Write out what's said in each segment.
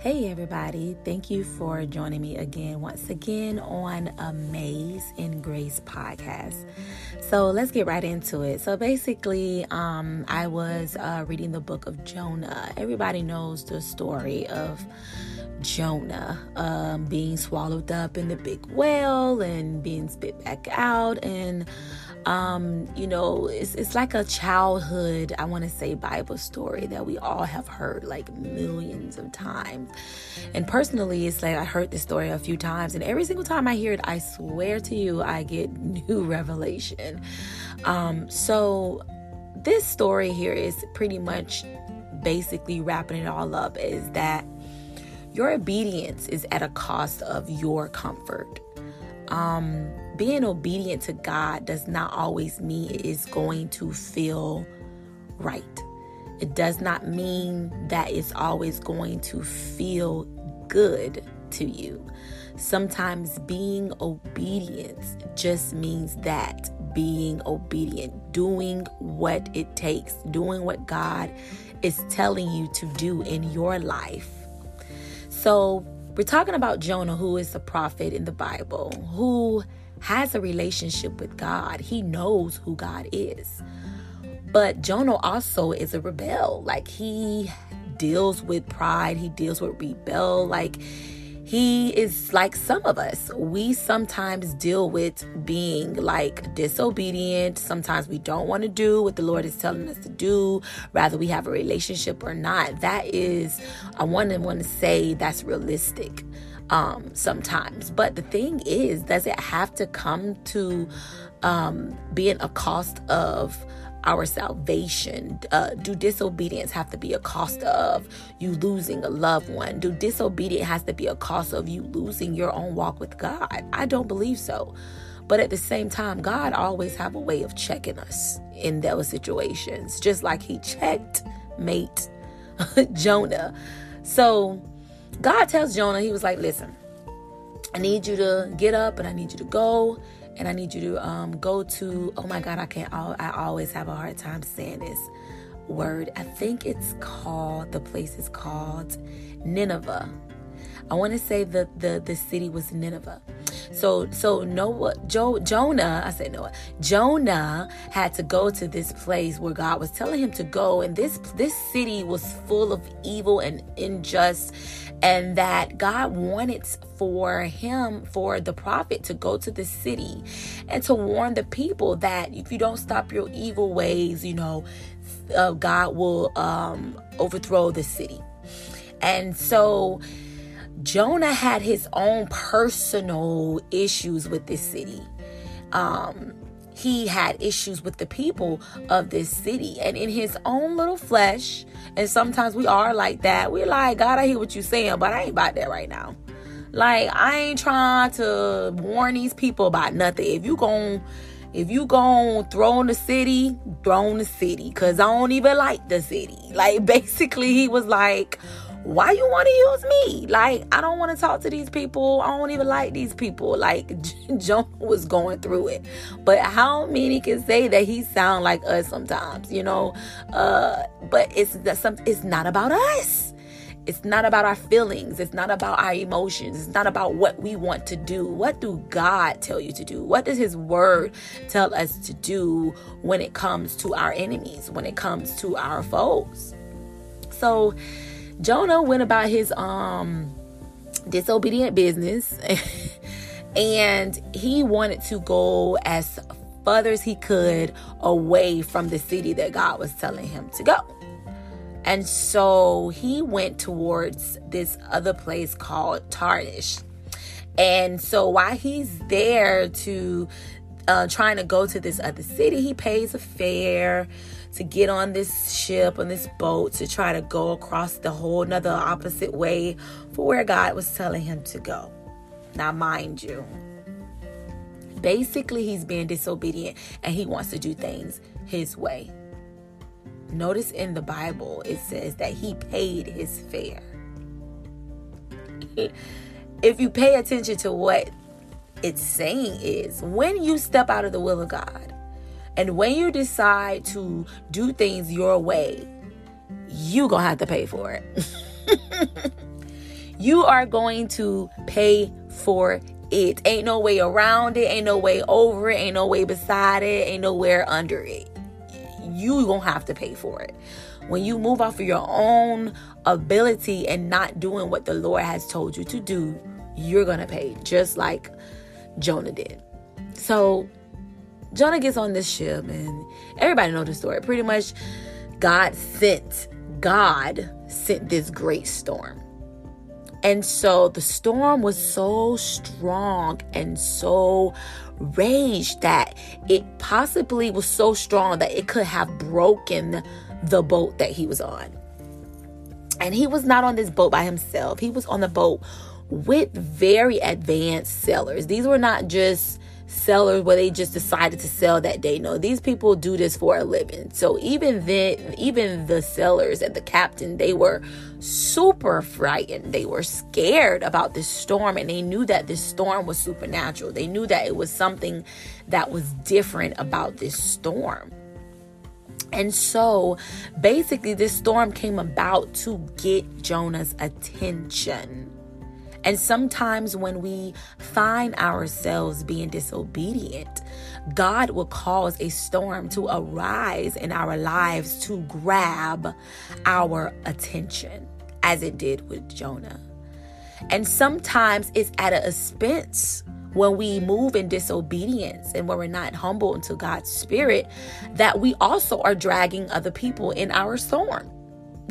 Hey, everybody. Thank you for joining me again, once again, on Amaze in Grace podcast. So let's get right into it. So basically, um, I was uh, reading the book of Jonah. Everybody knows the story of Jonah um, being swallowed up in the big whale and being spit back out and um, you know, it's, it's like a childhood, I want to say, Bible story that we all have heard like millions of times. And personally, it's like I heard this story a few times, and every single time I hear it, I swear to you, I get new revelation. Um, so, this story here is pretty much basically wrapping it all up is that your obedience is at a cost of your comfort. Um, being obedient to God does not always mean it is going to feel right. It does not mean that it's always going to feel good to you. Sometimes being obedient just means that being obedient, doing what it takes, doing what God is telling you to do in your life. So, we're talking about Jonah, who is a prophet in the Bible, who has a relationship with God. He knows who God is. But Jonah also is a rebel. Like he deals with pride, he deals with rebel. Like he is like some of us. We sometimes deal with being like disobedient. Sometimes we don't want to do what the Lord is telling us to do, rather we have a relationship or not. That is, I want to want to say that's realistic um, sometimes. But the thing is, does it have to come to um, being a cost of our salvation? Uh, do disobedience have to be a cost of you losing a loved one? Do disobedience has to be a cost of you losing your own walk with God? I don't believe so. But at the same time, God always have a way of checking us in those situations, just like He checked mate Jonah. So God tells Jonah, He was like, listen, I need you to get up and I need you to go and I need you to um, go to, oh my God, I can't, I always have a hard time saying this word. I think it's called, the place is called Nineveh. I want to say that the, the city was Nineveh. So so Noah jo, Jonah, I said Noah. Jonah had to go to this place where God was telling him to go and this this city was full of evil and unjust and that God wanted for him for the prophet to go to the city and to warn the people that if you don't stop your evil ways, you know, uh, God will um overthrow the city. And so Jonah had his own personal issues with this city. Um, he had issues with the people of this city and in his own little flesh. And sometimes we are like that. We're like, God, I hear what you're saying, but I ain't about that right now. Like, I ain't trying to warn these people about nothing. If you gon' if you gon' throw in the city, throw in the city. Cause I don't even like the city. Like basically he was like, why you want to use me? Like, I don't want to talk to these people. I don't even like these people. Like, Jonah was going through it. But how many can say that he sound like us sometimes, you know? Uh, but it's that some it's not about us. It's not about our feelings. It's not about our emotions. It's not about what we want to do. What do God tell you to do? What does His Word tell us to do when it comes to our enemies, when it comes to our foes? So, Jonah went about his um disobedient business and he wanted to go as further as he could away from the city that God was telling him to go. And so he went towards this other place called Tarshish. And so while he's there to uh, trying to go to this other city, he pays a fare to get on this ship, on this boat, to try to go across the whole another opposite way for where God was telling him to go. Now, mind you, basically, he's being disobedient and he wants to do things his way. Notice in the Bible, it says that he paid his fare. if you pay attention to what it's saying, is when you step out of the will of God, and when you decide to do things your way, you gonna have to pay for it. You are going to pay for it. Ain't no way around it, ain't no way over it, ain't no way beside it, ain't nowhere under it. You gonna have to pay for it. When you move off of your own ability and not doing what the Lord has told you to do, you're gonna pay, just like Jonah did. So Jonah gets on this ship, and everybody know the story. Pretty much, God sent God sent this great storm. And so the storm was so strong and so raged that it possibly was so strong that it could have broken the boat that he was on. And he was not on this boat by himself, he was on the boat with very advanced sailors. These were not just sellers where they just decided to sell that day. No, these people do this for a living. So even then, even the sellers and the captain, they were super frightened. They were scared about this storm and they knew that this storm was supernatural. They knew that it was something that was different about this storm. And so basically, this storm came about to get Jonah's attention. And sometimes when we find ourselves being disobedient, God will cause a storm to arise in our lives to grab our attention, as it did with Jonah. And sometimes it's at an expense when we move in disobedience and when we're not humble into God's spirit that we also are dragging other people in our storm.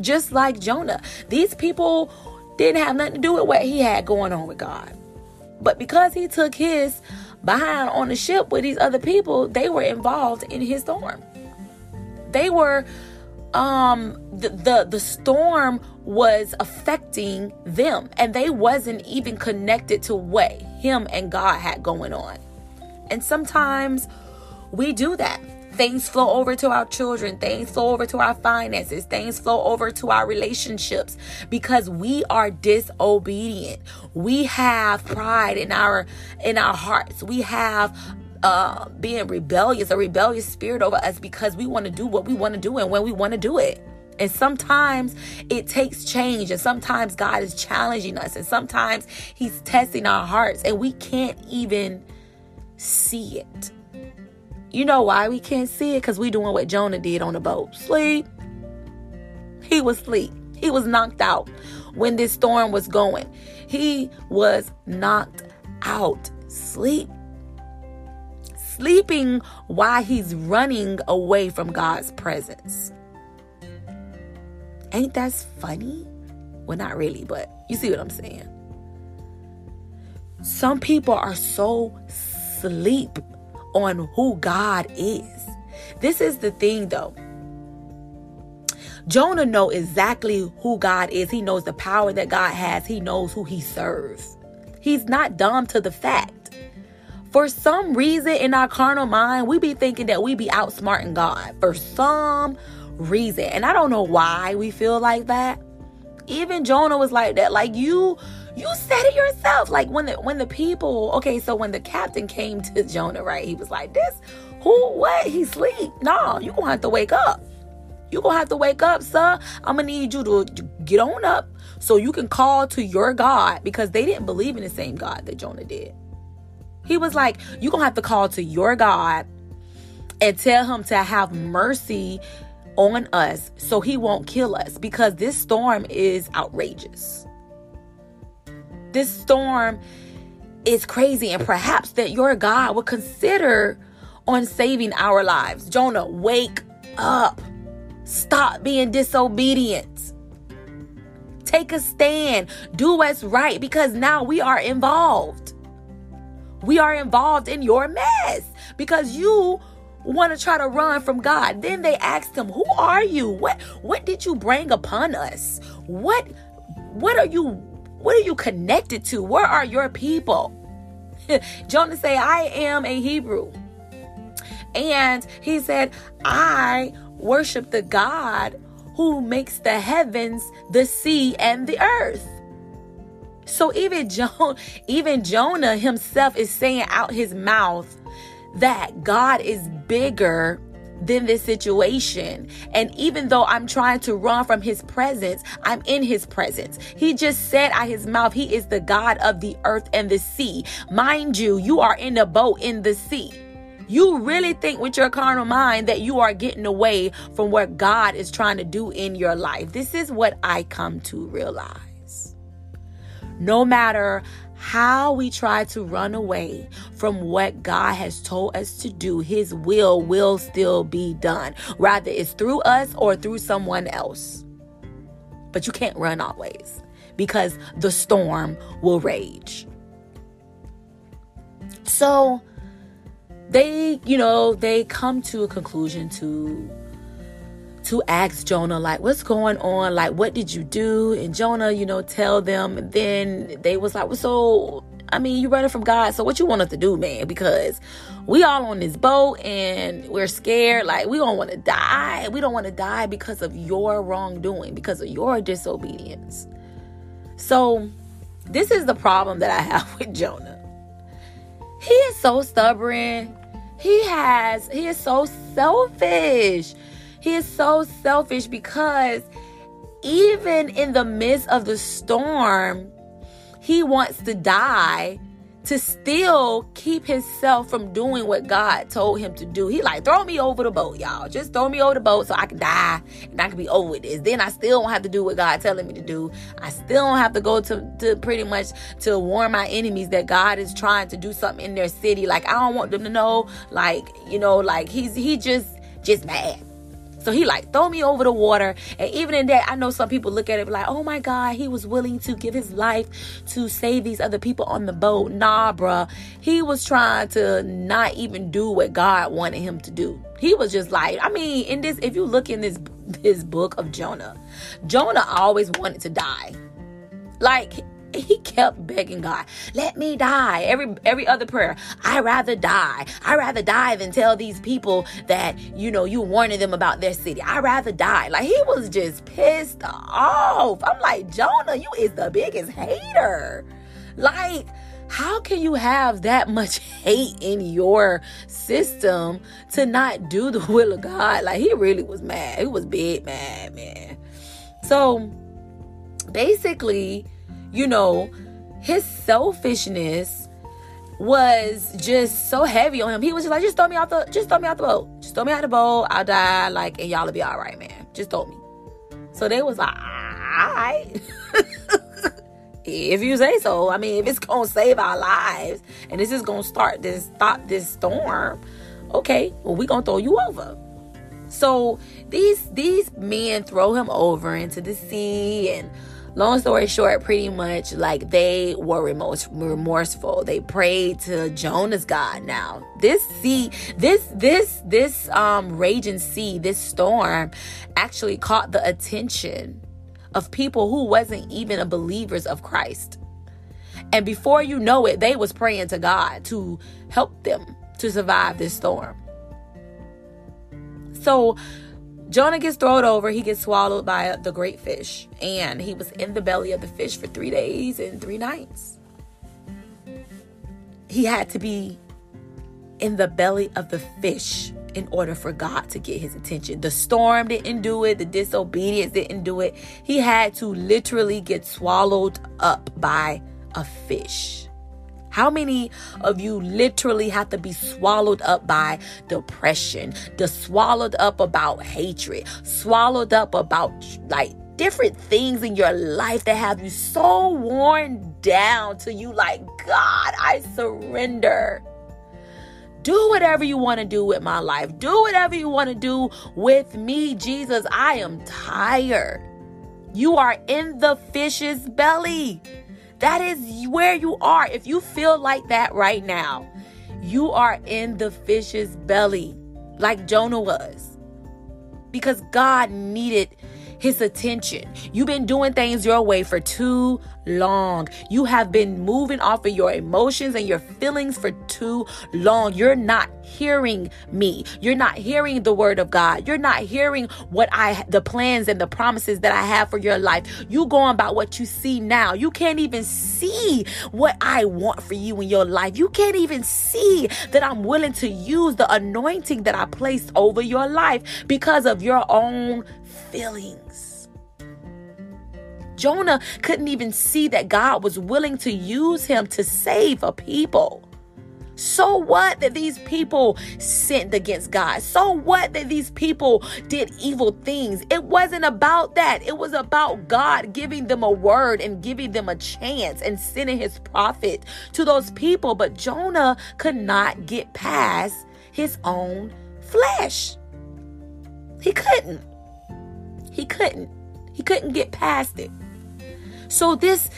Just like Jonah. These people didn't have nothing to do with what he had going on with God. But because he took his behind on the ship with these other people, they were involved in his storm. They were um the, the the storm was affecting them and they wasn't even connected to what him and God had going on. And sometimes we do that Things flow over to our children, things flow over to our finances, things flow over to our relationships because we are disobedient. We have pride in our in our hearts. We have uh being rebellious, a rebellious spirit over us because we want to do what we want to do and when we want to do it. And sometimes it takes change, and sometimes God is challenging us, and sometimes He's testing our hearts, and we can't even see it. You know why we can't see it? Because we doing what Jonah did on the boat. Sleep. He was asleep. He was knocked out when this storm was going. He was knocked out. Sleep. Sleeping while he's running away from God's presence. Ain't that funny? Well, not really, but you see what I'm saying. Some people are so sleep on who God is. This is the thing though. Jonah know exactly who God is. He knows the power that God has. He knows who he serves. He's not dumb to the fact. For some reason in our carnal mind, we be thinking that we be outsmarting God. For some reason. And I don't know why we feel like that. Even Jonah was like that. Like you you said it yourself. Like when the when the people, okay, so when the captain came to Jonah, right? He was like, "This, who, what? He sleep? No, you gonna have to wake up. You gonna have to wake up, sir. I'm gonna need you to get on up so you can call to your God because they didn't believe in the same God that Jonah did. He was like, you gonna have to call to your God and tell him to have mercy on us so he won't kill us because this storm is outrageous this storm is crazy and perhaps that your God will consider on saving our lives. Jonah, wake up. Stop being disobedient. Take a stand. Do what's right because now we are involved. We are involved in your mess because you want to try to run from God. Then they asked him, "Who are you? What what did you bring upon us? What what are you what are you connected to? Where are your people? Jonah say, I am a Hebrew. And he said, I worship the God who makes the heavens, the sea, and the earth. So even Jonah, even Jonah himself is saying out his mouth that God is bigger than this situation. And even though I'm trying to run from his presence, I'm in his presence. He just said out his mouth, He is the God of the earth and the sea. Mind you, you are in a boat in the sea. You really think with your carnal mind that you are getting away from what God is trying to do in your life. This is what I come to realize. No matter how we try to run away from what God has told us to do, His will will still be done. Rather, it's through us or through someone else. But you can't run always because the storm will rage. So, they, you know, they come to a conclusion to to ask Jonah, like, what's going on? Like, what did you do? And Jonah, you know, tell them. And then they was like, well, so, I mean, you running from God. So what you want us to do, man? Because we all on this boat and we're scared. Like, we don't want to die. We don't want to die because of your wrongdoing, because of your disobedience. So this is the problem that I have with Jonah. He is so stubborn. He has, he is so selfish. He is so selfish because even in the midst of the storm, he wants to die to still keep himself from doing what God told him to do. He like, throw me over the boat, y'all. Just throw me over the boat so I can die and I can be over with this. Then I still don't have to do what God telling me to do. I still don't have to go to, to pretty much to warn my enemies that God is trying to do something in their city. Like I don't want them to know, like, you know, like he's he just just mad. So he like throw me over the water. And even in that, I know some people look at it like, oh my God, he was willing to give his life to save these other people on the boat. Nah, bruh. He was trying to not even do what God wanted him to do. He was just like, I mean, in this, if you look in this this book of Jonah, Jonah always wanted to die. Like he kept begging God, let me die. Every every other prayer, I rather die. I rather die than tell these people that you know you warning them about their city. I rather die. Like he was just pissed off. I'm like Jonah, you is the biggest hater. Like how can you have that much hate in your system to not do the will of God? Like he really was mad. He was big mad, man. So basically you know, his selfishness was just so heavy on him. He was just like, just throw me out the, just throw me out the boat. Just throw me out the boat. I'll die. Like, and y'all'll be all right, man. Just throw me. So they was like, all right. if you say so. I mean, if it's gonna save our lives and this is gonna start this stop this storm, okay, well, we gonna throw you over. So these these men throw him over into the sea and long story short, pretty much like they were remorse, remorseful. They prayed to Jonah's God. Now, this sea, this this this um raging sea, this storm actually caught the attention of people who wasn't even a believers of Christ. And before you know it, they was praying to God to help them to survive this storm. So Jonah gets thrown over. He gets swallowed by the great fish. And he was in the belly of the fish for three days and three nights. He had to be in the belly of the fish in order for God to get his attention. The storm didn't do it, the disobedience didn't do it. He had to literally get swallowed up by a fish. How many of you literally have to be swallowed up by depression, the swallowed up about hatred, swallowed up about like different things in your life that have you so worn down to you like, God, I surrender. Do whatever you want to do with my life. Do whatever you want to do with me, Jesus. I am tired. You are in the fish's belly. That is where you are. If you feel like that right now, you are in the fish's belly, like Jonah was. Because God needed his attention. You've been doing things your way for too long. You have been moving off of your emotions and your feelings for too long. You're not hearing me. You're not hearing the word of God. You're not hearing what I the plans and the promises that I have for your life. You going about what you see now. You can't even see what I want for you in your life. You can't even see that I'm willing to use the anointing that I placed over your life because of your own feelings. Jonah couldn't even see that God was willing to use him to save a people. So what that these people sinned against God? So what that these people did evil things? It wasn't about that. It was about God giving them a word and giving them a chance and sending his prophet to those people. But Jonah could not get past his own flesh. He couldn't. He couldn't. He couldn't get past it. So this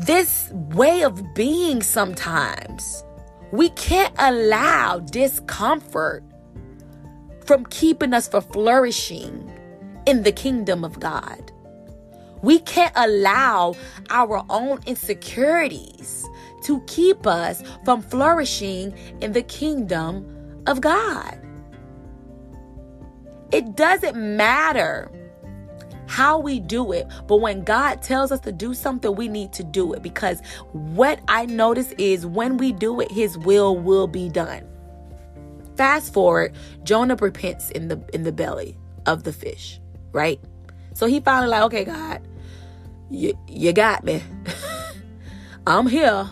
this way of being sometimes we can't allow discomfort from keeping us from flourishing in the kingdom of God. We can't allow our own insecurities to keep us from flourishing in the kingdom of God. It doesn't matter how we do it. But when God tells us to do something, we need to do it because what I notice is when we do it, his will will be done. Fast forward, Jonah repents in the in the belly of the fish, right? So he finally like, okay, God, you you got me. I'm here.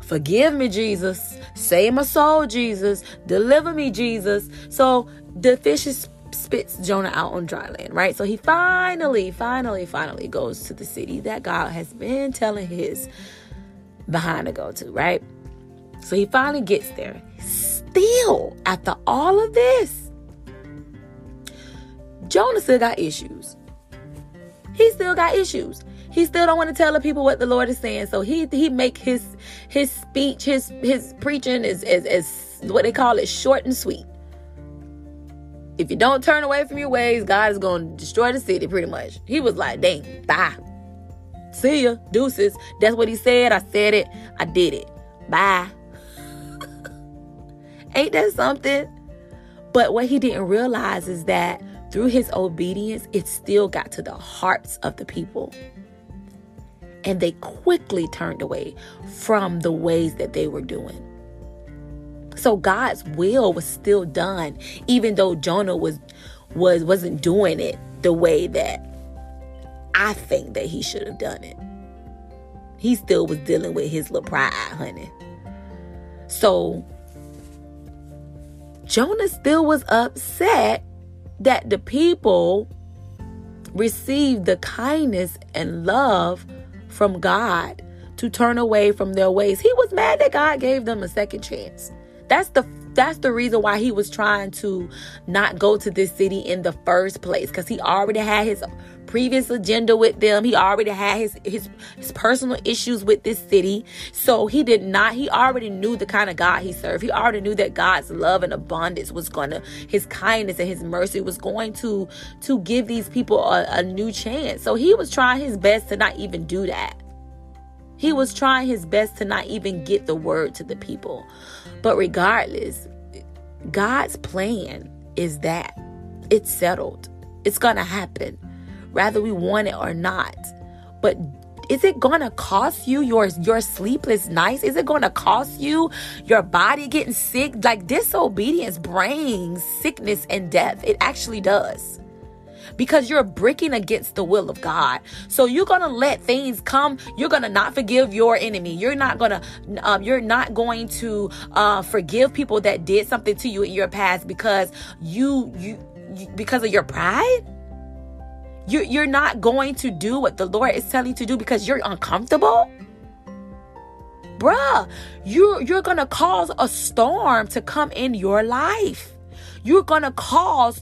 Forgive me, Jesus. Save my soul, Jesus. Deliver me, Jesus. So the fish is spits Jonah out on dry land, right? So he finally, finally, finally goes to the city that God has been telling his behind to go to, right? So he finally gets there. Still, after all of this, Jonah still got issues. He still got issues. He still don't want to tell the people what the Lord is saying. So he he make his his speech, his his preaching is is, is what they call it short and sweet if you don't turn away from your ways, God is going to destroy the city pretty much. He was like, dang, bye. See ya, deuces. That's what he said. I said it. I did it. Bye. Ain't that something? But what he didn't realize is that through his obedience, it still got to the hearts of the people. And they quickly turned away from the ways that they were doing. So God's will was still done, even though Jonah was was wasn't doing it the way that I think that he should have done it. He still was dealing with his little pride, honey. So Jonah still was upset that the people received the kindness and love from God to turn away from their ways. He was mad that God gave them a second chance. That's the that's the reason why he was trying to not go to this city in the first place because he already had his previous agenda with them. He already had his, his his personal issues with this city. So he did not he already knew the kind of God he served. He already knew that God's love and abundance was going to his kindness and his mercy was going to to give these people a, a new chance. So he was trying his best to not even do that. He was trying his best to not even get the word to the people. But regardless, God's plan is that it's settled. It's going to happen, whether we want it or not. But is it going to cost you your your sleepless nights? Is it going to cost you your body getting sick? Like disobedience brings sickness and death. It actually does because you're breaking against the will of God. So you're going to let things come. You're going to not forgive your enemy. You're not going to, um, you're not going to uh, forgive people that did something to you in your past because you, you, you because of your pride. You're, you're not going to do what the Lord is telling you to do because you're uncomfortable bruh you're you're gonna cause a storm to come in your life you're gonna cause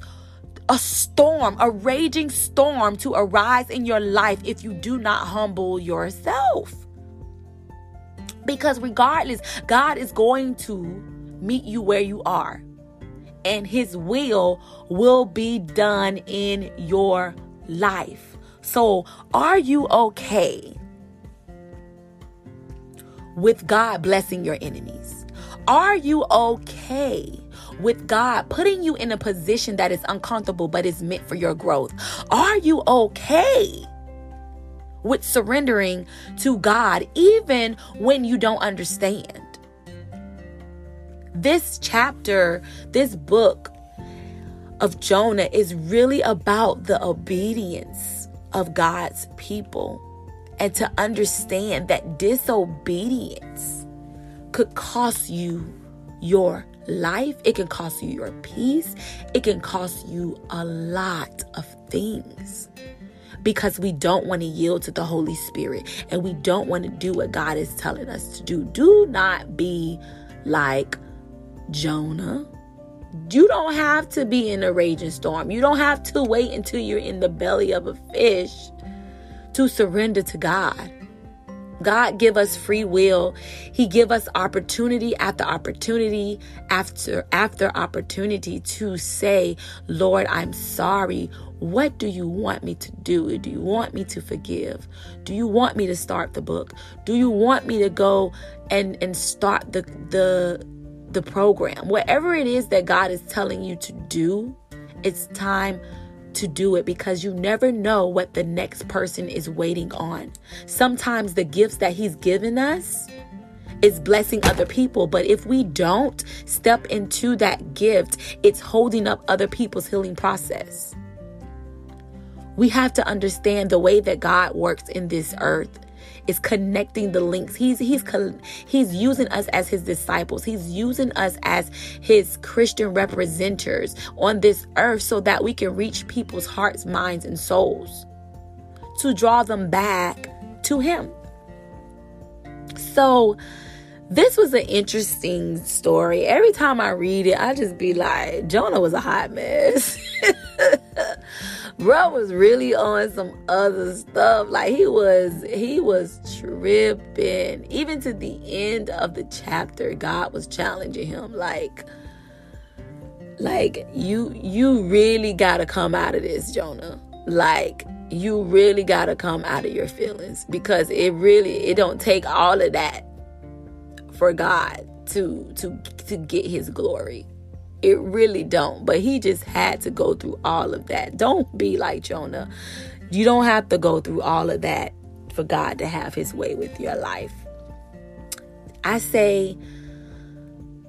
a storm, a raging storm to arise in your life if you do not humble yourself. Because regardless, God is going to meet you where you are, and His will will be done in your life. So, are you okay with God blessing your enemies? Are you okay with God putting you in a position that is uncomfortable but is meant for your growth? Are you okay with surrendering to God even when you don't understand? This chapter, this book of Jonah is really about the obedience of God's people and to understand that disobedience could cost you your life, it can cost you your peace, it can cost you a lot of things because we don't want to yield to the Holy Spirit and we don't want to do what God is telling us to do. Do not be like Jonah. You don't have to be in a raging storm. You don't have to wait until you're in the belly of a fish to surrender to God. God give us free will. He give us opportunity after opportunity after after opportunity to say, "Lord, I'm sorry. What do you want me to do? Do you want me to forgive? Do you want me to start the book? Do you want me to go and and start the the the program? Whatever it is that God is telling you to do, it's time to do it because you never know what the next person is waiting on. Sometimes the gifts that He's given us is blessing other people, but if we don't step into that gift, it's holding up other people's healing process. We have to understand the way that God works in this earth is connecting the links. He's he's he's using us as his disciples. He's using us as his Christian representatives on this earth so that we can reach people's hearts, minds and souls to draw them back to him. So this was an interesting story. Every time I read it, I just be like, Jonah was a hot mess. bro was really on some other stuff. Like he was, he was tripping. Even to the end of the chapter, God was challenging him. Like, like you, you really gotta come out of this, Jonah. Like you really gotta come out of your feelings because it really, it don't take all of that for God to to to get His glory. It really don't. But he just had to go through all of that. Don't be like Jonah. You don't have to go through all of that for God to have his way with your life. I say,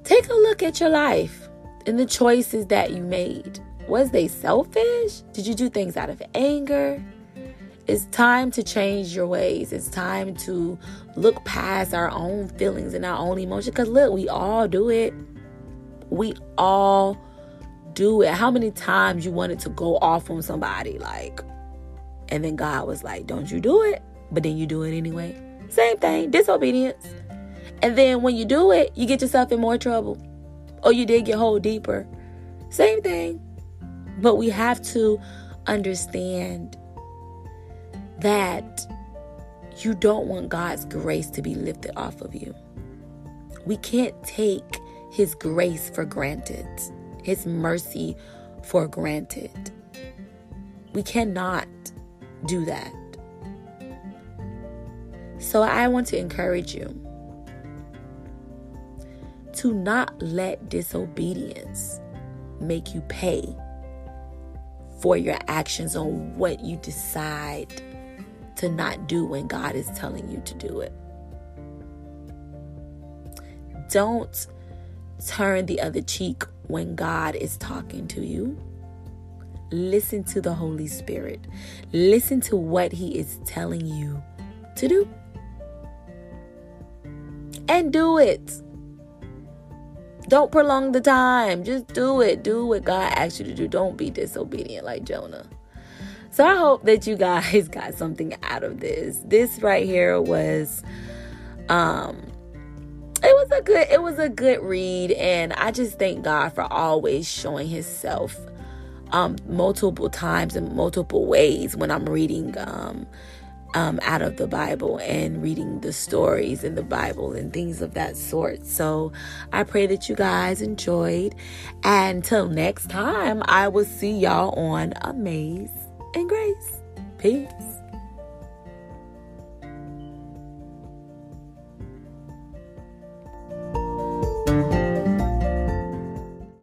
take a look at your life and the choices that you made. Was they selfish? Did you do things out of anger? It's time to change your ways. It's time to look past our own feelings and our own emotions. Because look, we all do it. We all do it. How many times you wanted to go off on somebody, like, and then God was like, don't you do it, but then you do it anyway. Same thing, disobedience. And then when you do it, you get yourself in more trouble. Or you dig your hole deeper. Same thing. But we have to understand that you don't want God's grace to be lifted off of you. We can't take his grace for granted, His mercy for granted. We cannot do that. So I want to encourage you to not let disobedience make you pay for your actions on what you decide to not do when God is telling you to do it. Don't turn the other cheek when God is talking to you. Listen to the Holy Spirit. Listen to what He is telling you to do. And do it. Don't prolong the time. Just do it. Do what God asked you to do. Don't be disobedient like Jonah. So I hope that you guys got something out of this. This right here was um was a good it was a good read and i just thank god for always showing himself um multiple times and multiple ways when i'm reading um um out of the bible and reading the stories in the bible and things of that sort. So i pray that you guys enjoyed. And until next time i will see y'all on amaze and grace. Peace